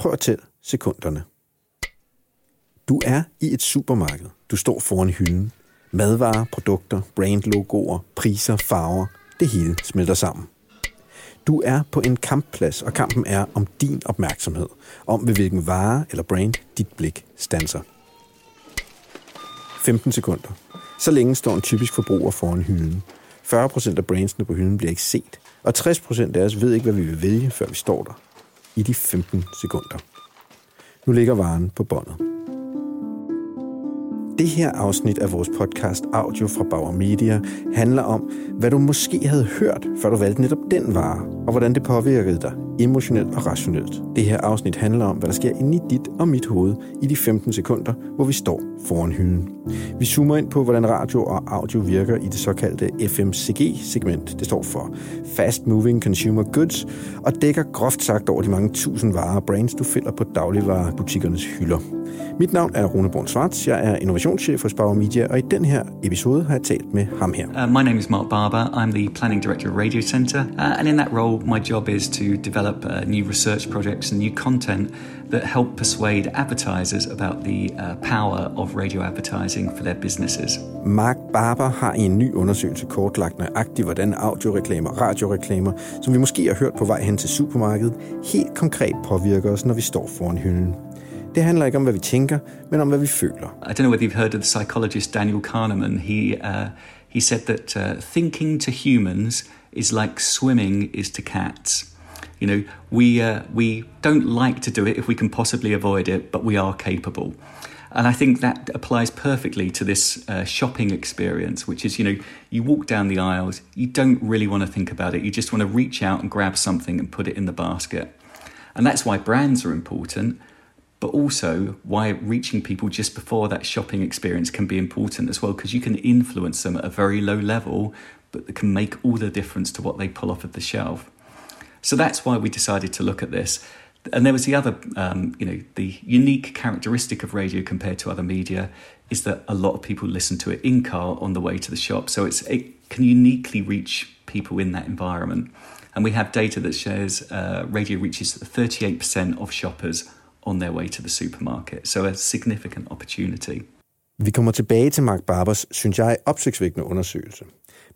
Prøv at tælle sekunderne. Du er i et supermarked. Du står foran hylden. Madvarer, produkter, brandlogoer, priser, farver. Det hele smelter sammen. Du er på en kampplads, og kampen er om din opmærksomhed. Om ved hvilken vare eller brand dit blik stanser. 15 sekunder. Så længe står en typisk forbruger foran hylden. 40% af brandsene på hylden bliver ikke set, og 60% af os ved ikke, hvad vi vil vælge, før vi står der. I de 15 sekunder. Nu ligger varen på båndet. Det her afsnit af vores podcast Audio fra Bauer Media handler om, hvad du måske havde hørt, før du valgte netop den vare, og hvordan det påvirkede dig emotionelt og rationelt. Det her afsnit handler om, hvad der sker inde i dit og mit hoved i de 15 sekunder, hvor vi står foran hylden. Vi zoomer ind på, hvordan radio og audio virker i det såkaldte FMCG-segment. Det står for Fast Moving Consumer Goods, og dækker groft sagt over de mange tusind varer og brands, du finder på dagligvarebutikkernes hylder. Mit navn er Rune Born Svarts. Jeg er innovationschef hos Bauer Media, og i den her episode har jeg talt med ham her. Uh, my name is Mark Barber. I'm the planning director of Radio Centre, uh, and in that role, my job is to develop uh, new research projects and new content that help persuade advertisers about the uh, power of radio advertising for their businesses. Mark Barber har i en ny undersøgelse kortlagt nøjagtigt, hvordan audioreklamer og radioreklamer, som vi måske har hørt på vej hen til supermarkedet, helt konkret påvirker os, når vi står foran hylden. Det handler ikke om, hvad vi tænker, men om, hvad vi føler. I don't know whether you've heard of the psychologist Daniel Kahneman. He, uh, he said that uh, thinking to humans is like swimming is to cats. You know, we, uh, we don't like to do it if we can possibly avoid it, but we are capable. And I think that applies perfectly to this uh, shopping experience, which is, you know, you walk down the aisles, you don't really want to think about it. You just want to reach out and grab something and put it in the basket. And that's why brands are important but also why reaching people just before that shopping experience can be important as well, because you can influence them at a very low level, but that can make all the difference to what they pull off of the shelf. So that's why we decided to look at this. And there was the other, um, you know, the unique characteristic of radio compared to other media is that a lot of people listen to it in car on the way to the shop. So it's it can uniquely reach people in that environment. And we have data that shows uh, radio reaches 38% of shoppers on their way to the supermarket. So a significant opportunity. Vi kommer tilbage til Mark Barbers, synes jeg, opsigtsvækkende undersøgelse.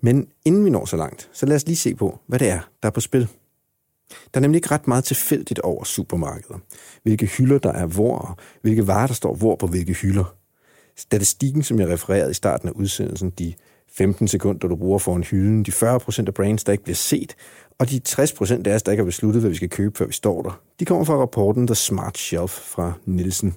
Men inden vi når så langt, så lad os lige se på, hvad det er, der er på spil. Der er nemlig ikke ret meget tilfældigt over supermarkeder. Hvilke hylder der er hvor, og hvilke varer der står hvor på hvilke hylder. Statistikken, som jeg refererede i starten af udsendelsen, de 15 sekunder, du bruger foran hylden, de 40% af brands, der ikke bliver set, og de 60% af os, der ikke har besluttet, hvad vi skal købe, før vi står der, de kommer fra rapporten The Smart Shelf fra Nielsen.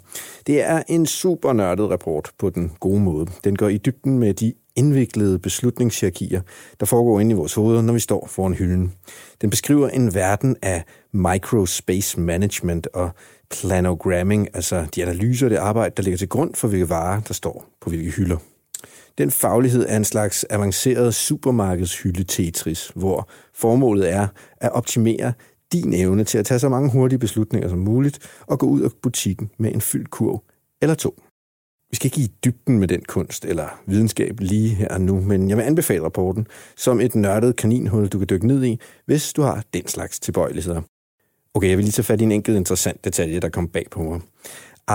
Det er en super nørdet rapport på den gode måde. Den går i dybden med de indviklede beslutningshierarkier, der foregår inde i vores hoveder, når vi står foran hylden. Den beskriver en verden af microspace management og planogramming, altså de analyser og det arbejde, der ligger til grund for, hvilke varer, der står på hvilke hylder. Den faglighed er en slags avanceret supermarkedshylde Tetris, hvor formålet er at optimere din evne til at tage så mange hurtige beslutninger som muligt og gå ud af butikken med en fyldt kurv eller to. Vi skal ikke i dybden med den kunst eller videnskab lige her og nu, men jeg vil anbefale rapporten som et nørdet kaninhul, du kan dykke ned i, hvis du har den slags tilbøjeligheder. Okay, jeg vil lige tage fat i en enkelt interessant detalje, der kom bag på mig.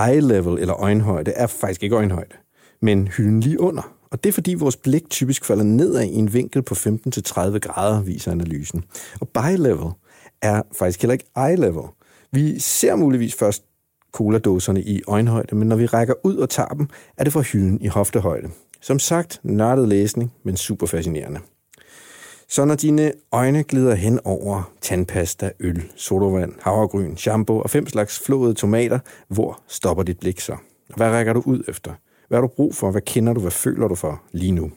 Eye level eller øjenhøjde er faktisk ikke øjenhøjde, men hylden lige under. Og det er fordi vores blik typisk falder nedad i en vinkel på 15-30 grader, viser analysen. Og by level er faktisk heller ikke eye level. Vi ser muligvis først coladåserne i øjenhøjde, men når vi rækker ud og tager dem, er det fra hylden i hoftehøjde. Som sagt, nørdet læsning, men super fascinerende. Så når dine øjne glider hen over tandpasta, øl, sodavand, havregryn, shampoo og fem slags flåede tomater, hvor stopper dit blik så? Hvad rækker du ud efter? Hvad har du brug for? Hvad kender du? Hvad føler du for lige nu?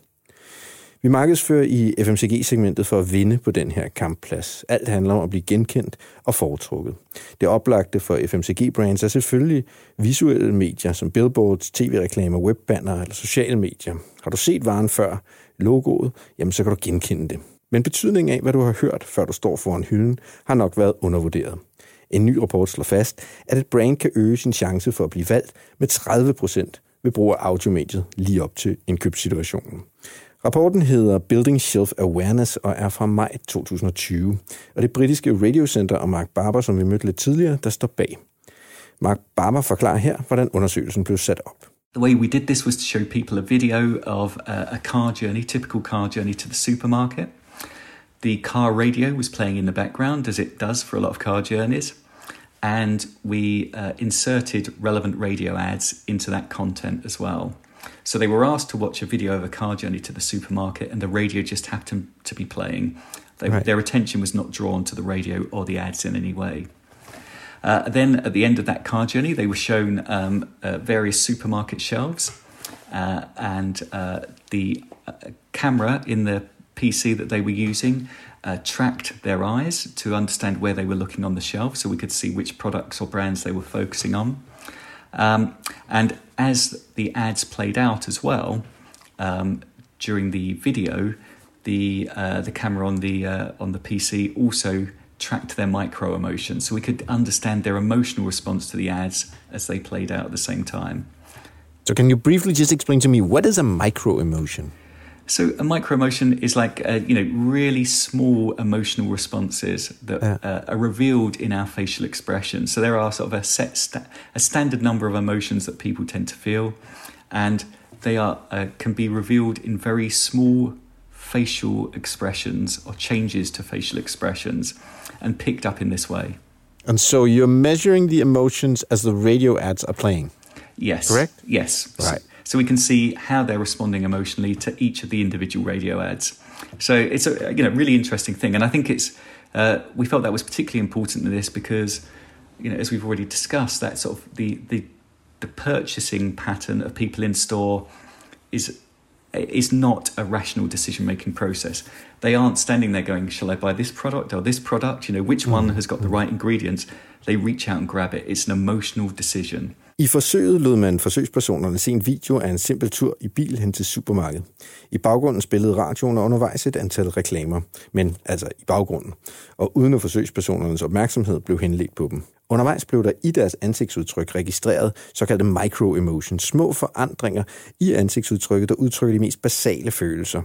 Vi markedsfører i FMCG-segmentet for at vinde på den her kampplads. Alt handler om at blive genkendt og foretrukket. Det oplagte for FMCG-brands er selvfølgelig visuelle medier som billboards, tv-reklamer, webbanner eller sociale medier. Har du set varen før, logoet, jamen så kan du genkende det. Men betydningen af, hvad du har hørt, før du står foran hylden, har nok været undervurderet. En ny rapport slår fast, at et brand kan øge sin chance for at blive valgt med 30 procent ved brug af audiomediet lige op til indkøbssituationen. Rapporten hedder Building Shelf Awareness og er fra maj 2020. Og det britiske Radio Center og Mark Barber, som vi mødte lidt tidligere, der står bag. Mark Barber forklarer her, hvordan undersøgelsen blev sat op. The way we did this was to show people a video of a, a car journey, typical car journey to the supermarket. The car radio was playing in the background, as it does for a lot of car journeys, and we uh, inserted relevant radio ads into that content as well. So they were asked to watch a video of a car journey to the supermarket, and the radio just happened to be playing. They, right. Their attention was not drawn to the radio or the ads in any way. Uh, then at the end of that car journey, they were shown um, uh, various supermarket shelves, uh, and uh, the uh, camera in the PC that they were using uh, tracked their eyes to understand where they were looking on the shelf, so we could see which products or brands they were focusing on. Um, and as the ads played out as well um, during the video, the uh, the camera on the uh, on the PC also tracked their micro emotions, so we could understand their emotional response to the ads as they played out at the same time. So, can you briefly just explain to me what is a micro emotion? So a micro emotion is like uh, you know really small emotional responses that yeah. uh, are revealed in our facial expression. So there are sort of a set sta- a standard number of emotions that people tend to feel, and they are uh, can be revealed in very small facial expressions or changes to facial expressions, and picked up in this way. And so you're measuring the emotions as the radio ads are playing. Yes. Correct. Yes. Right so we can see how they're responding emotionally to each of the individual radio ads. So it's a you know really interesting thing, and I think it's uh, we felt that was particularly important in this because you know as we've already discussed that sort of the the the purchasing pattern of people in store is is not a rational decision making process. They aren't standing there going, "Shall I buy this product or this product?" You know, which one has got the right ingredients? They reach out and grab it. It's an emotional decision. I forsøget lod man forsøgspersonerne se en video af en simpel tur i bil hen til supermarkedet. I baggrunden spillede radioen og undervejs et antal reklamer, men altså i baggrunden. Og uden at forsøgspersonernes opmærksomhed blev henledt på dem. Undervejs blev der i deres ansigtsudtryk registreret såkaldte micro-emotions, små forandringer i ansigtsudtrykket, der udtrykker de mest basale følelser.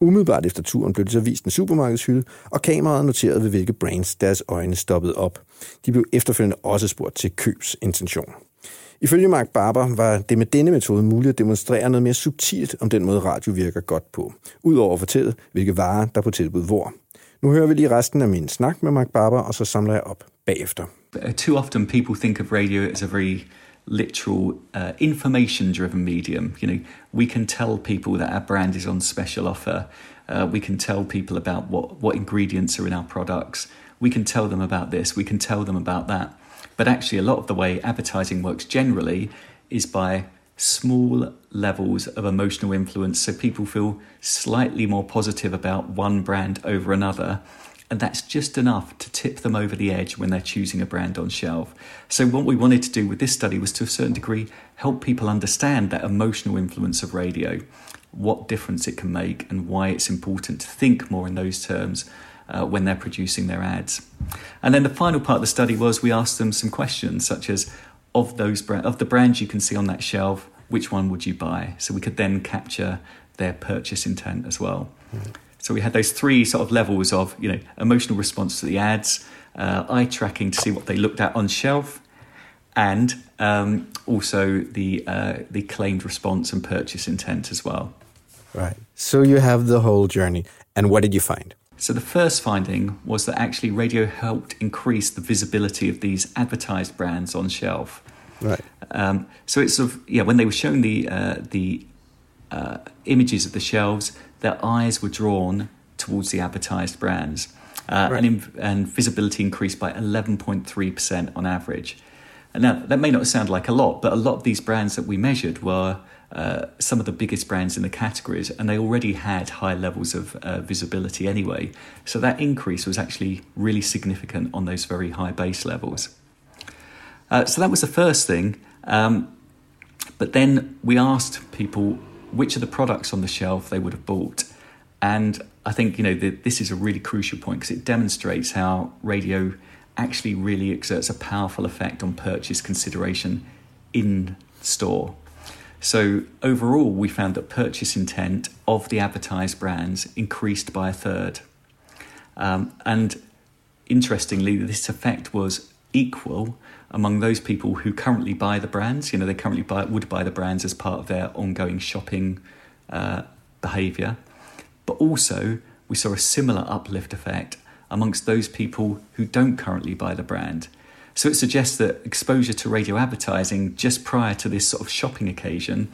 Umiddelbart efter turen blev det så vist en supermarkedshylde, og kameraet noterede ved hvilke brands deres øjne stoppede op. De blev efterfølgende også spurgt til købsintention. Ifølge Mark Barber var det med denne metode muligt at demonstrere noget mere subtilt om den måde radio virker godt på, udover at fortælle, hvilke varer der er på tilbud hvor. Nu hører vi lige resten af min snak med Mark Barber, og så samler jeg op bagefter. Uh, too often people think of radio as a very literal uh, information driven medium. You know we can tell people that our brand is on special offer. Uh, we can tell people about what what ingredients are in our products. We can tell them about this. We can tell them about that. But actually, a lot of the way advertising works generally is by small levels of emotional influence. So people feel slightly more positive about one brand over another. And that's just enough to tip them over the edge when they're choosing a brand on shelf. So, what we wanted to do with this study was to a certain degree help people understand that emotional influence of radio, what difference it can make, and why it's important to think more in those terms uh, when they're producing their ads. And then the final part of the study was we asked them some questions such as of those of the brands you can see on that shelf, which one would you buy? So we could then capture their purchase intent as well. Mm. So we had those three sort of levels of you know emotional response to the ads, uh, eye tracking to see what they looked at on shelf, and um, also the uh, the claimed response and purchase intent as well. Right. So you have the whole journey, and what did you find? So, the first finding was that actually radio helped increase the visibility of these advertised brands on shelf. Right. Um, so, it's sort of, yeah, when they were showing the, uh, the uh, images of the shelves, their eyes were drawn towards the advertised brands. Uh, right. and, in, and visibility increased by 11.3% on average. Now, that may not sound like a lot, but a lot of these brands that we measured were uh, some of the biggest brands in the categories, and they already had high levels of uh, visibility anyway. So that increase was actually really significant on those very high base levels. Uh, so that was the first thing. Um, but then we asked people which of the products on the shelf they would have bought. And I think, you know, the, this is a really crucial point because it demonstrates how radio actually really exerts a powerful effect on purchase consideration in store. So overall, we found that purchase intent of the advertised brands increased by a third. Um, and interestingly, this effect was equal among those people who currently buy the brands. You know, they currently buy, would buy the brands as part of their ongoing shopping uh, behaviour. But also, we saw a similar uplift effect amongst those people who don't currently buy the brand. So it suggests that exposure to radio advertising just prior to this sort of shopping occasion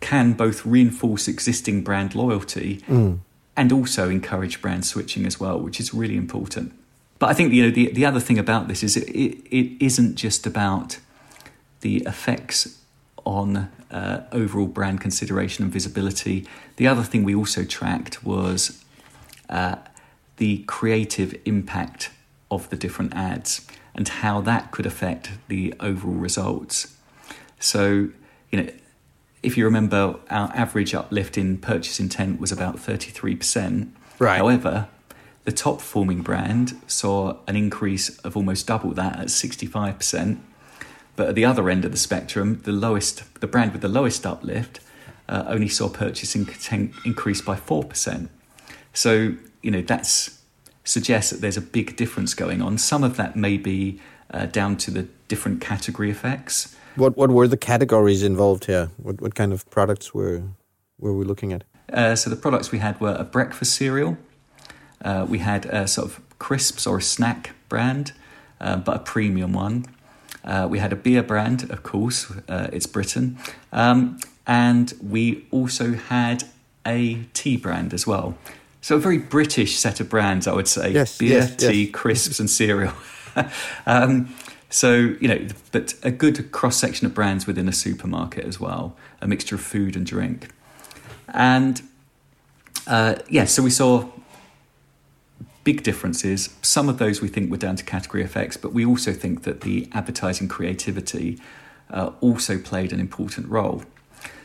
can both reinforce existing brand loyalty mm. and also encourage brand switching as well, which is really important. But I think you know the the other thing about this is it, it, it isn't just about the effects on uh, overall brand consideration and visibility. The other thing we also tracked was uh, the creative impact of the different ads and how that could affect the overall results. So, you know, if you remember, our average uplift in purchase intent was about 33%. Right. However, the top forming brand saw an increase of almost double that at 65%. But at the other end of the spectrum, the lowest, the brand with the lowest uplift uh, only saw purchasing intent increase by 4%. So, you know, that suggests that there's a big difference going on. Some of that may be uh, down to the different category effects. What what were the categories involved here? What what kind of products were were we looking at? Uh, so the products we had were a breakfast cereal, uh, we had a sort of crisps or a snack brand, uh, but a premium one. Uh, we had a beer brand, of course, uh, it's Britain. Um, and we also had a tea brand as well. So a very British set of brands, I would say. Yes, beer, yes, tea, yes. crisps, and cereal. um, so you know, but a good cross section of brands within a supermarket as well, a mixture of food and drink, and uh, yeah. So we saw big differences. Some of those we think were down to category effects, but we also think that the advertising creativity uh, also played an important role.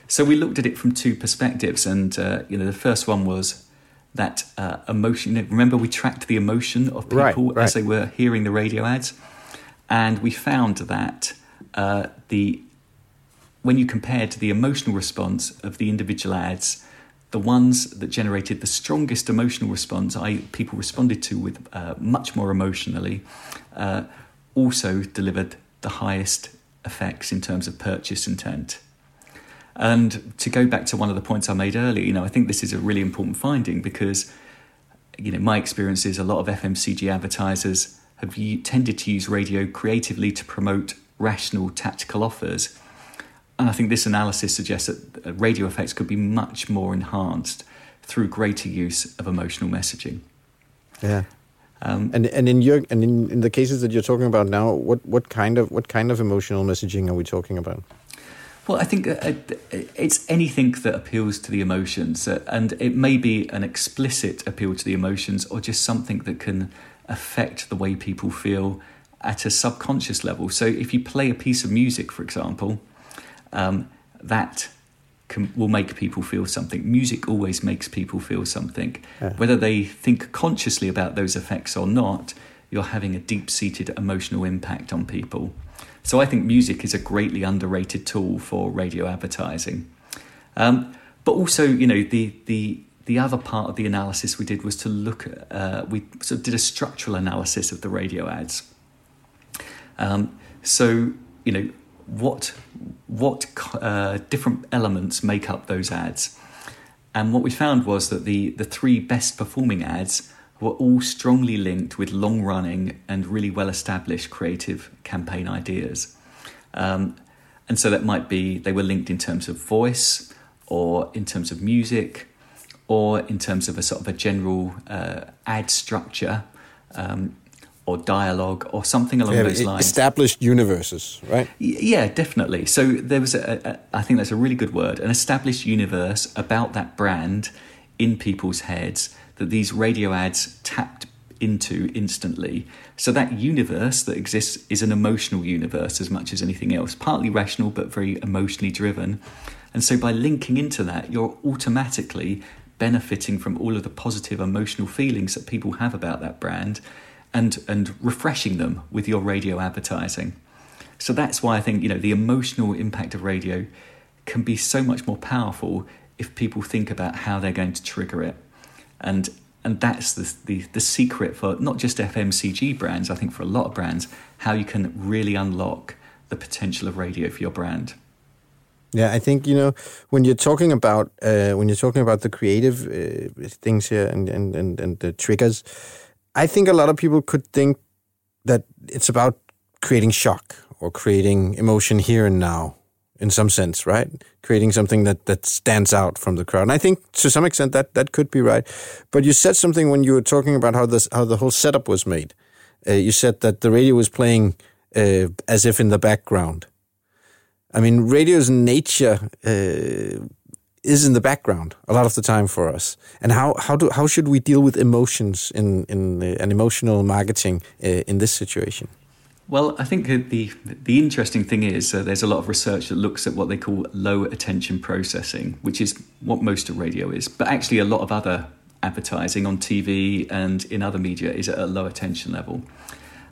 So we looked at it from two perspectives, and uh, you know, the first one was that uh, emotion. Remember, we tracked the emotion of people right, right. as they were hearing the radio ads, and we found that uh, the when you compared the emotional response of the individual ads the ones that generated the strongest emotional response, I people responded to with uh, much more emotionally, uh, also delivered the highest effects in terms of purchase intent. And to go back to one of the points I made earlier, you know, I think this is a really important finding because, you know, my experience is a lot of FMCG advertisers have tended to use radio creatively to promote rational tactical offers and I think this analysis suggests that radio effects could be much more enhanced through greater use of emotional messaging. Yeah. Um, and and in your and in, in the cases that you're talking about now, what, what kind of what kind of emotional messaging are we talking about? Well, I think uh, uh it's anything that appeals to the emotions, uh, and it may be an explicit appeal to the emotions, or just something that can affect the way people feel at a subconscious level. So, if you play a piece of music, for example, um, that can, will make people feel something. Music always makes people feel something. Yeah. Whether they think consciously about those effects or not, you're having a deep seated emotional impact on people. So I think music is a greatly underrated tool for radio advertising. Um, but also, you know, the, the, the other part of the analysis we did was to look at, uh, we sort of did a structural analysis of the radio ads. Um, so, you know, what what uh, different elements make up those ads. And what we found was that the, the three best performing ads were all strongly linked with long running and really well established creative campaign ideas. Um, and so that might be they were linked in terms of voice or in terms of music or in terms of a sort of a general uh, ad structure. Um, or dialogue or something along yeah, those lines. Established universes, right? Yeah, definitely. So there was, a, a, I think that's a really good word, an established universe about that brand in people's heads that these radio ads tapped into instantly. So that universe that exists is an emotional universe as much as anything else, partly rational but very emotionally driven. And so by linking into that, you're automatically benefiting from all of the positive emotional feelings that people have about that brand and and refreshing them with your radio advertising. So that's why I think you know the emotional impact of radio can be so much more powerful if people think about how they're going to trigger it, and And that's the, the, the secret for not just FMCG brands, I think for a lot of brands, how you can really unlock the potential of radio for your brand. Yeah, I think you know when you're talking about uh, when you're talking about the creative uh, things here and, and and and the triggers, I think a lot of people could think that it's about creating shock or creating emotion here and now in some sense, right? Creating something that, that stands out from the crowd. And I think to some extent that, that could be right. But you said something when you were talking about how this how the whole setup was made. Uh, you said that the radio was playing uh, as if in the background. I mean, radio's nature uh, is in the background a lot of the time for us. And how how do how should we deal with emotions in in uh, an emotional marketing uh, in this situation? Well, I think the the interesting thing is uh, there's a lot of research that looks at what they call low attention processing, which is what most of radio is. But actually, a lot of other advertising on TV and in other media is at a low attention level.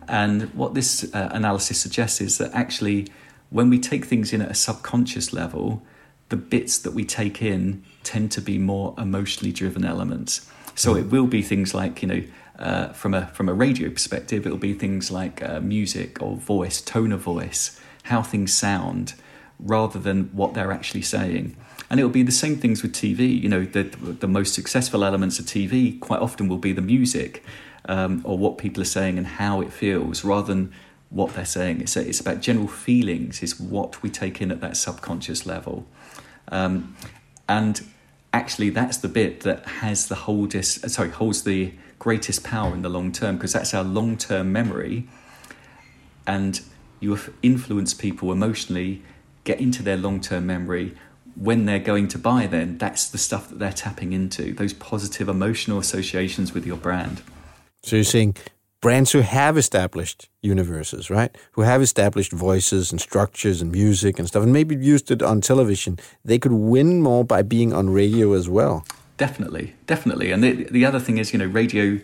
And what this uh, analysis suggests is that actually when we take things in at a subconscious level, the bits that we take in tend to be more emotionally driven elements. So mm. it will be things like, you know, uh, from a from a radio perspective, it'll be things like uh, music or voice, tone of voice, how things sound, rather than what they're actually saying. And it'll be the same things with TV. You know, the the most successful elements of TV quite often will be the music, um, or what people are saying and how it feels, rather than what they're saying. It's, it's about general feelings, is what we take in at that subconscious level. Um, and actually, that's the bit that has the holdest, sorry, holds the greatest power in the long term because that's our long term memory. And you influence people emotionally, get into their long term memory. When they're going to buy, then that's the stuff that they're tapping into, those positive emotional associations with your brand. So you're saying brands who have established universes, right? Who have established voices and structures and music and stuff, and maybe used it on television, they could win more by being on radio as well. Definitely, definitely. And the, the other thing is, you know, radio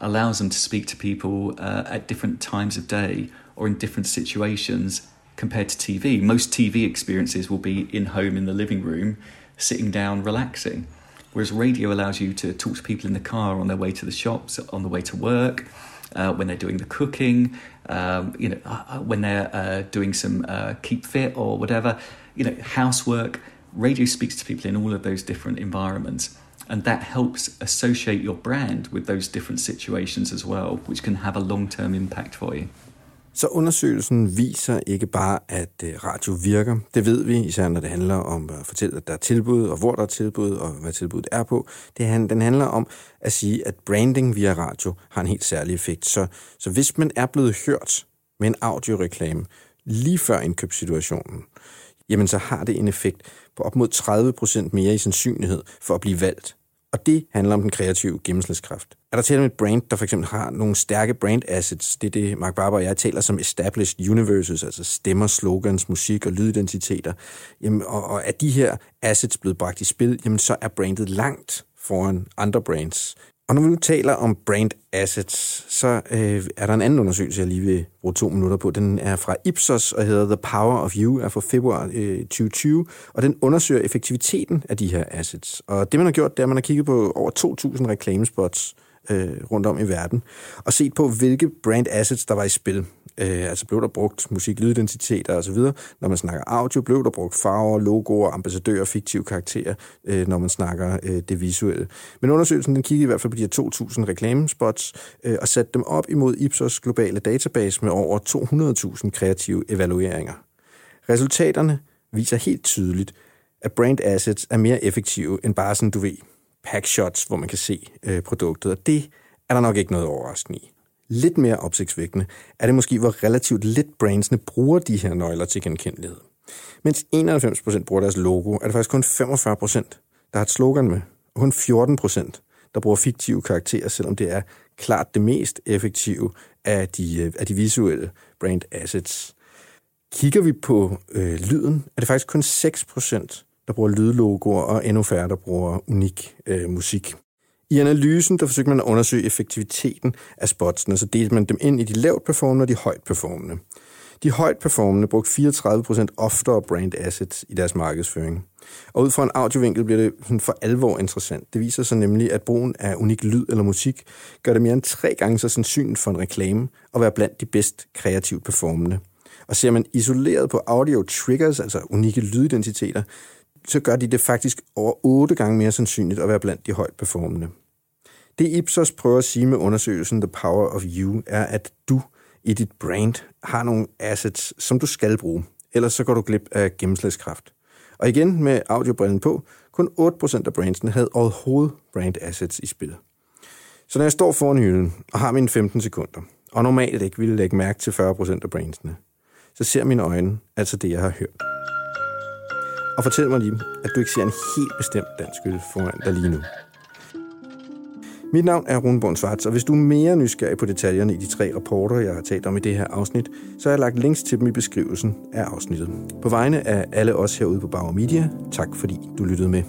allows them to speak to people uh, at different times of day or in different situations compared to TV. Most TV experiences will be in home in the living room, sitting down, relaxing. Whereas radio allows you to talk to people in the car on their way to the shops, on the way to work, uh, when they're doing the cooking, um, you know, uh, uh, when they're uh, doing some uh, keep fit or whatever, you know, housework. Radio speaks to people in all of those different environments. And that helps associate your brand with those different situations as well, which can have a long term impact for you. Så undersøgelsen viser ikke bare, at øh, radio virker. Det ved vi, især når det handler om øh, at fortælle, at der er tilbud, og hvor der er tilbud, og hvad tilbuddet er på. Det, den handler om at sige, at branding via radio har en helt særlig effekt. Så, så hvis man er blevet hørt med en audioreklame lige før indkøbssituationen, jamen så har det en effekt på op mod 30% mere i sandsynlighed for at blive valgt og det handler om den kreative gennemslagskraft. Er der tale om et brand, der for eksempel har nogle stærke brand assets, det er det, Mark Barber og jeg taler som established universes, altså stemmer, slogans, musik og lydidentiteter, jamen, og, og er de her assets blevet bragt i spil, jamen så er brandet langt foran andre brands. Og når vi nu taler om brand assets, så øh, er der en anden undersøgelse, jeg lige vil bruge to minutter på. Den er fra Ipsos og hedder The Power of You, er fra februar øh, 2020, og den undersøger effektiviteten af de her assets. Og det, man har gjort, det er, at man har kigget på over 2.000 reklamespots øh, rundt om i verden, og set på, hvilke brand assets, der var i spil. Øh, altså blev der brugt musik, lydidentiteter osv. Når man snakker audio, blev der brugt farver, logoer, ambassadører, fiktive karakterer, øh, når man snakker øh, det visuelle. Men undersøgelsen den kiggede i hvert fald på de her 2.000 reklamespots øh, og satte dem op imod Ipsos globale database med over 200.000 kreative evalueringer. Resultaterne viser helt tydeligt, at brand assets er mere effektive end bare sådan, du ved, packshots, hvor man kan se øh, produktet, og det er der nok ikke noget overraskende i. Lidt mere opsigtsvækkende er det måske, hvor relativt lidt brandsene bruger de her nøgler til genkendelighed. Mens 91% bruger deres logo, er det faktisk kun 45%, der har et slogan med, og kun 14%, der bruger fiktive karakterer, selvom det er klart det mest effektive af de, øh, af de visuelle brand assets. Kigger vi på øh, lyden, er det faktisk kun 6%, der bruger lydlogoer, og endnu færre, der bruger unik øh, musik. I analysen der forsøgte man at undersøge effektiviteten af spotsene, så delte man dem ind i de lavt performende og de højt performende. De højt performende brugte 34% oftere brand assets i deres markedsføring. Og ud fra en audiovinkel bliver det for alvor interessant. Det viser sig nemlig, at brugen af unik lyd eller musik gør det mere end tre gange så sandsynligt for en reklame at være blandt de bedst kreativt performende. Og ser man isoleret på audio triggers, altså unikke lydidentiteter, så gør de det faktisk over otte gange mere sandsynligt at være blandt de højt performende. Det Ipsos prøver at sige med undersøgelsen The Power of You, er, at du i dit brand har nogle assets, som du skal bruge. Ellers så går du glip af gennemslagskraft. Og igen med audiobrillen på, kun 8% af brandsene havde overhovedet brand assets i spil. Så når jeg står foran hylden og har mine 15 sekunder, og normalt ikke ville lægge mærke til 40% af brandsene, så ser mine øjne altså det, jeg har hørt. Og fortæl mig lige, at du ikke ser en helt bestemt dansk øl foran dig lige nu. Mit navn er Rune Svarts, og hvis du er mere nysgerrig på detaljerne i de tre rapporter, jeg har talt om i det her afsnit, så har jeg lagt links til dem i beskrivelsen af afsnittet. På vegne af alle os herude på Bauer Media, tak fordi du lyttede med.